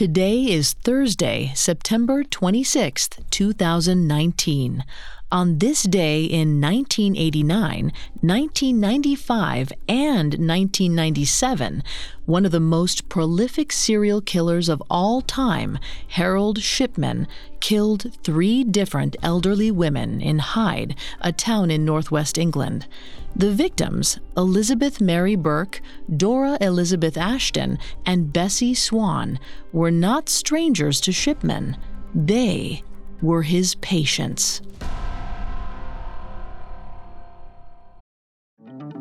Today is Thursday, September 26th, 2019. On this day in 1989, 1995, and 1997, one of the most prolific serial killers of all time, Harold Shipman, killed three different elderly women in Hyde, a town in northwest England. The victims, Elizabeth Mary Burke, Dora Elizabeth Ashton, and Bessie Swan, were not strangers to Shipman. They were his patients.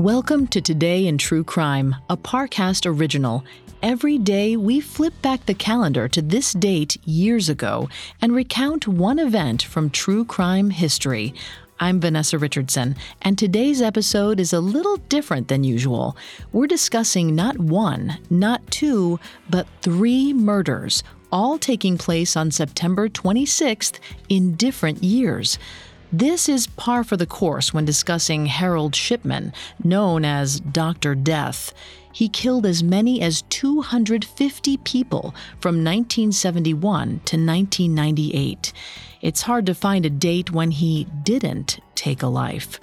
Welcome to Today in True Crime, a Parcast original. Every day, we flip back the calendar to this date years ago and recount one event from true crime history. I'm Vanessa Richardson, and today's episode is a little different than usual. We're discussing not one, not two, but three murders, all taking place on September 26th in different years. This is par for the course when discussing Harold Shipman, known as Dr. Death. He killed as many as 250 people from 1971 to 1998. It's hard to find a date when he didn't take a life.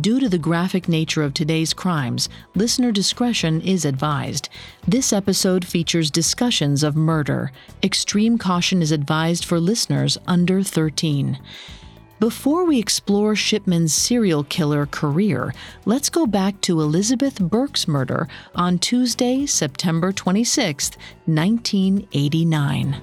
Due to the graphic nature of today's crimes, listener discretion is advised. This episode features discussions of murder. Extreme caution is advised for listeners under 13. Before we explore Shipman's serial killer career, let's go back to Elizabeth Burke's murder on Tuesday, September 26, 1989.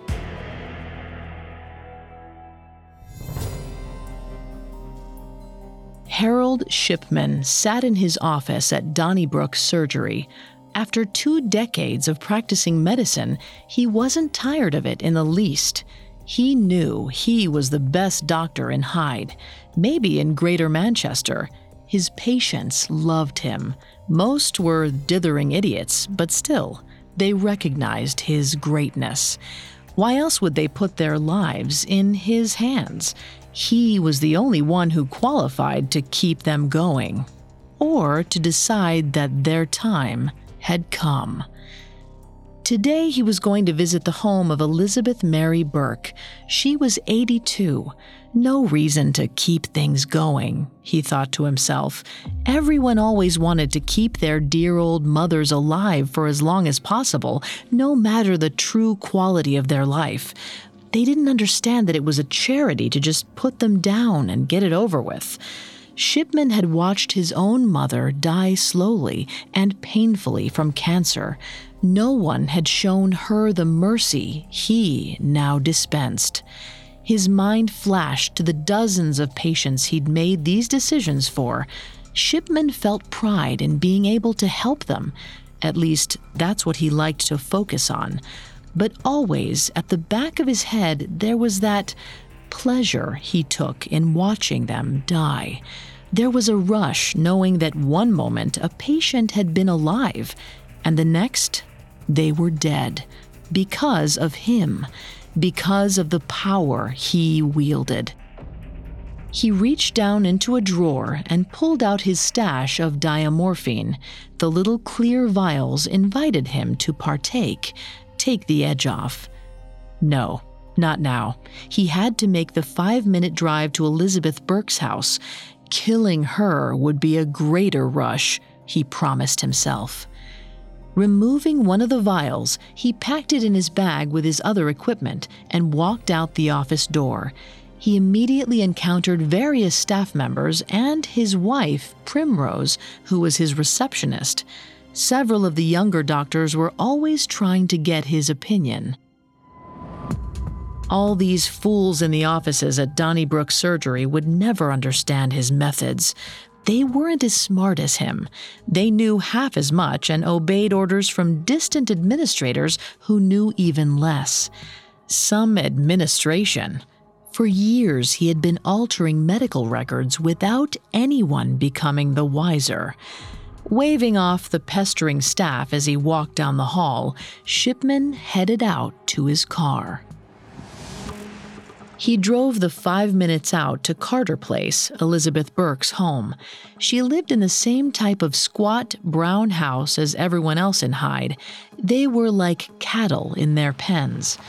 Harold Shipman sat in his office at Donnybrook Surgery. After two decades of practicing medicine, he wasn't tired of it in the least. He knew he was the best doctor in Hyde, maybe in Greater Manchester. His patients loved him. Most were dithering idiots, but still, they recognized his greatness. Why else would they put their lives in his hands? He was the only one who qualified to keep them going, or to decide that their time had come. Today, he was going to visit the home of Elizabeth Mary Burke. She was 82. No reason to keep things going, he thought to himself. Everyone always wanted to keep their dear old mothers alive for as long as possible, no matter the true quality of their life. They didn't understand that it was a charity to just put them down and get it over with. Shipman had watched his own mother die slowly and painfully from cancer. No one had shown her the mercy he now dispensed. His mind flashed to the dozens of patients he'd made these decisions for. Shipman felt pride in being able to help them. At least, that's what he liked to focus on. But always, at the back of his head, there was that pleasure he took in watching them die. There was a rush knowing that one moment a patient had been alive, and the next they were dead because of him, because of the power he wielded. He reached down into a drawer and pulled out his stash of diamorphine. The little clear vials invited him to partake, take the edge off. No, not now. He had to make the five minute drive to Elizabeth Burke's house. Killing her would be a greater rush, he promised himself. Removing one of the vials, he packed it in his bag with his other equipment and walked out the office door. he immediately encountered various staff members and his wife, Primrose, who was his receptionist. Several of the younger doctors were always trying to get his opinion. All these fools in the offices at Donnybrook Surgery would never understand his methods. They weren't as smart as him. They knew half as much and obeyed orders from distant administrators who knew even less. Some administration. For years, he had been altering medical records without anyone becoming the wiser. Waving off the pestering staff as he walked down the hall, Shipman headed out to his car. He drove the five minutes out to Carter Place, Elizabeth Burke's home. She lived in the same type of squat, brown house as everyone else in Hyde. They were like cattle in their pens.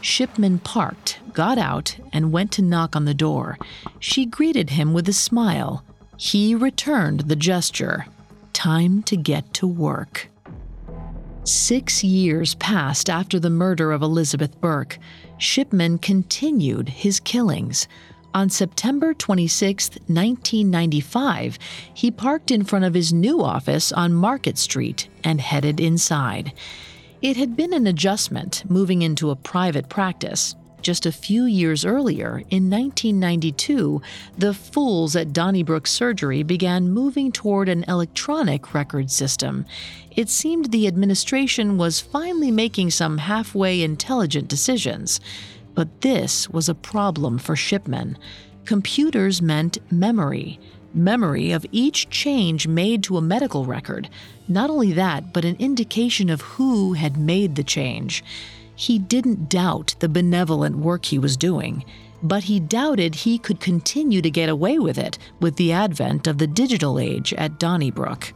Shipman parked, got out, and went to knock on the door. She greeted him with a smile. He returned the gesture. Time to get to work. Six years passed after the murder of Elizabeth Burke. Shipman continued his killings. On September 26, 1995, he parked in front of his new office on Market Street and headed inside. It had been an adjustment moving into a private practice. Just a few years earlier, in 1992, the fools at Donnybrook Surgery began moving toward an electronic record system. It seemed the administration was finally making some halfway intelligent decisions. But this was a problem for Shipman. Computers meant memory memory of each change made to a medical record. Not only that, but an indication of who had made the change. He didn't doubt the benevolent work he was doing, but he doubted he could continue to get away with it with the advent of the digital age at Donnybrook.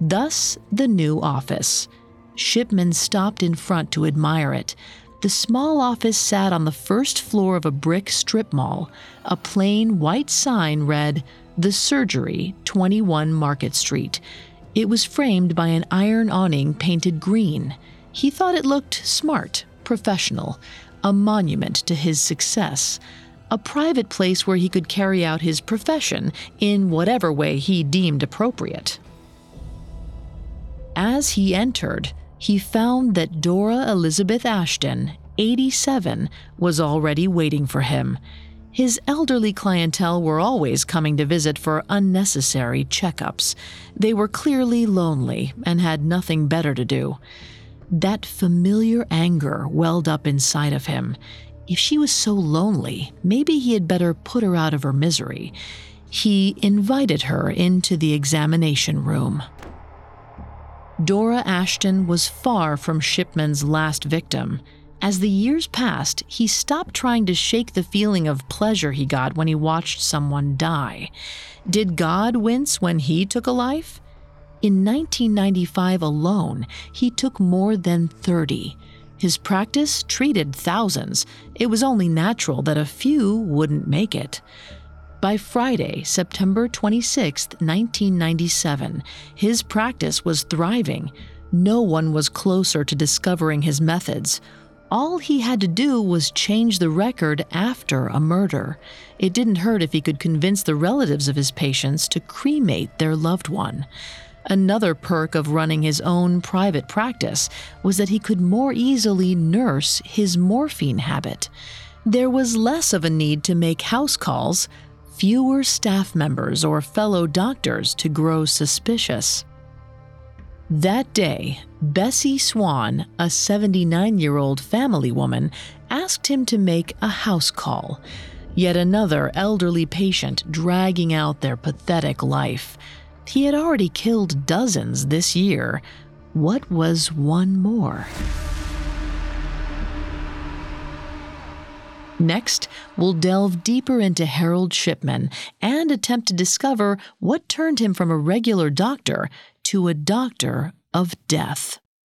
Thus, the new office. Shipman stopped in front to admire it. The small office sat on the first floor of a brick strip mall. A plain white sign read, The Surgery, 21 Market Street. It was framed by an iron awning painted green. He thought it looked smart, professional, a monument to his success, a private place where he could carry out his profession in whatever way he deemed appropriate. As he entered, he found that Dora Elizabeth Ashton, 87, was already waiting for him. His elderly clientele were always coming to visit for unnecessary checkups. They were clearly lonely and had nothing better to do. That familiar anger welled up inside of him. If she was so lonely, maybe he had better put her out of her misery. He invited her into the examination room. Dora Ashton was far from Shipman's last victim. As the years passed, he stopped trying to shake the feeling of pleasure he got when he watched someone die. Did God wince when he took a life? In 1995 alone, he took more than 30. His practice treated thousands. It was only natural that a few wouldn't make it. By Friday, September 26, 1997, his practice was thriving. No one was closer to discovering his methods. All he had to do was change the record after a murder. It didn't hurt if he could convince the relatives of his patients to cremate their loved one. Another perk of running his own private practice was that he could more easily nurse his morphine habit. There was less of a need to make house calls, fewer staff members or fellow doctors to grow suspicious. That day, Bessie Swan, a 79 year old family woman, asked him to make a house call. Yet another elderly patient dragging out their pathetic life. He had already killed dozens this year. What was one more? Next, we'll delve deeper into Harold Shipman and attempt to discover what turned him from a regular doctor to a doctor of death.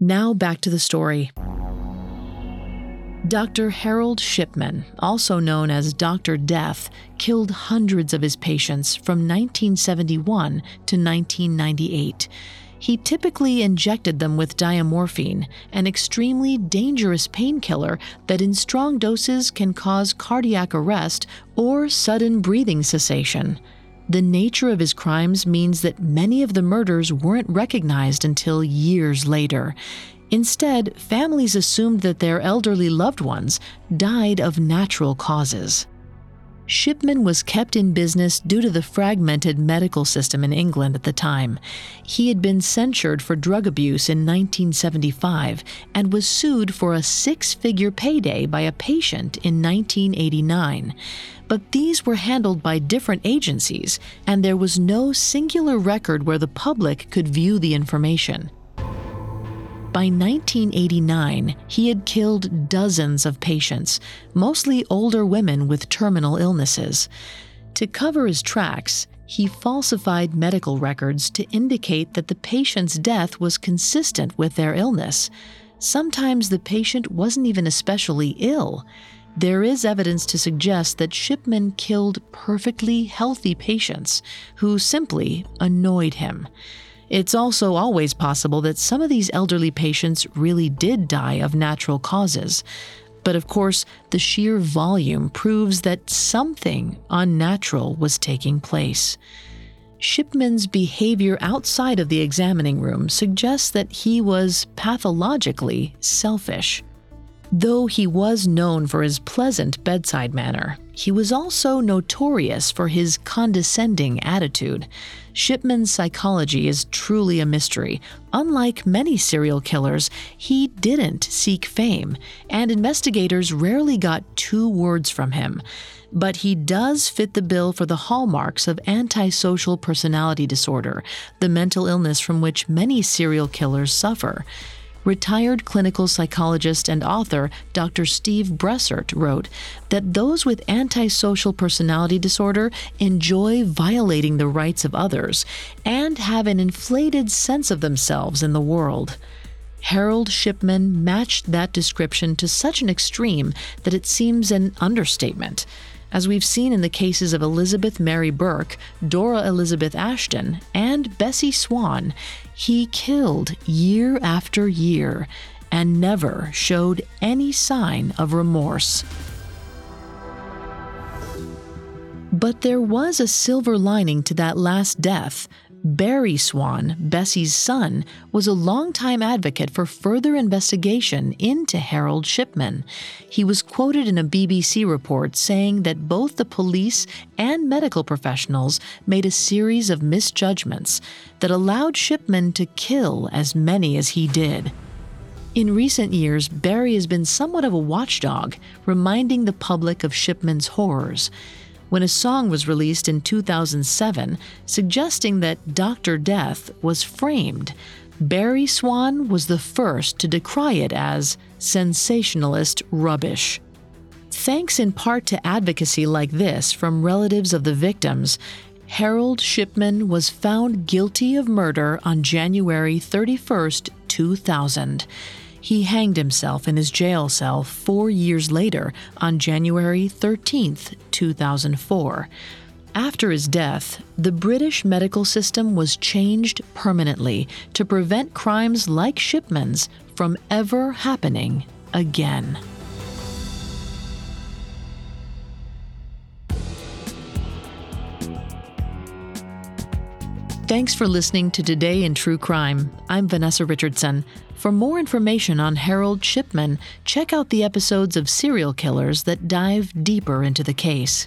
Now back to the story. Dr. Harold Shipman, also known as Dr. Death, killed hundreds of his patients from 1971 to 1998. He typically injected them with diamorphine, an extremely dangerous painkiller that in strong doses can cause cardiac arrest or sudden breathing cessation. The nature of his crimes means that many of the murders weren't recognized until years later. Instead, families assumed that their elderly loved ones died of natural causes. Shipman was kept in business due to the fragmented medical system in England at the time. He had been censured for drug abuse in 1975 and was sued for a six figure payday by a patient in 1989. But these were handled by different agencies, and there was no singular record where the public could view the information. By 1989, he had killed dozens of patients, mostly older women with terminal illnesses. To cover his tracks, he falsified medical records to indicate that the patient's death was consistent with their illness. Sometimes the patient wasn't even especially ill. There is evidence to suggest that Shipman killed perfectly healthy patients who simply annoyed him. It's also always possible that some of these elderly patients really did die of natural causes. But of course, the sheer volume proves that something unnatural was taking place. Shipman's behavior outside of the examining room suggests that he was pathologically selfish. Though he was known for his pleasant bedside manner, he was also notorious for his condescending attitude. Shipman's psychology is truly a mystery. Unlike many serial killers, he didn't seek fame, and investigators rarely got two words from him. But he does fit the bill for the hallmarks of antisocial personality disorder, the mental illness from which many serial killers suffer. Retired clinical psychologist and author Dr. Steve Bressert wrote that those with antisocial personality disorder enjoy violating the rights of others and have an inflated sense of themselves in the world. Harold Shipman matched that description to such an extreme that it seems an understatement. As we've seen in the cases of Elizabeth Mary Burke, Dora Elizabeth Ashton, and Bessie Swan, he killed year after year and never showed any sign of remorse. But there was a silver lining to that last death. Barry Swan, Bessie's son, was a longtime advocate for further investigation into Harold Shipman. He was quoted in a BBC report saying that both the police and medical professionals made a series of misjudgments that allowed Shipman to kill as many as he did. In recent years, Barry has been somewhat of a watchdog, reminding the public of Shipman's horrors when a song was released in 2007 suggesting that Dr. Death was framed. Barry Swan was the first to decry it as sensationalist rubbish. Thanks in part to advocacy like this from relatives of the victims, Harold Shipman was found guilty of murder on January 31, 2000. He hanged himself in his jail cell four years later on January 13, 2004. After his death, the British medical system was changed permanently to prevent crimes like Shipman's from ever happening again. Thanks for listening to Today in True Crime. I'm Vanessa Richardson. For more information on Harold Shipman, check out the episodes of Serial Killers that dive deeper into the case.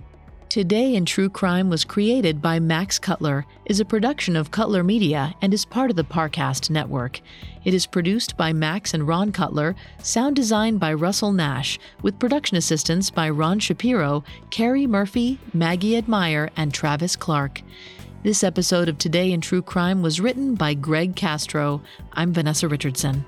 Today in True Crime was created by Max Cutler, is a production of Cutler Media, and is part of the Parcast network. It is produced by Max and Ron Cutler, sound designed by Russell Nash, with production assistance by Ron Shapiro, Carrie Murphy, Maggie Admire, and Travis Clark. This episode of Today in True Crime was written by Greg Castro. I'm Vanessa Richardson.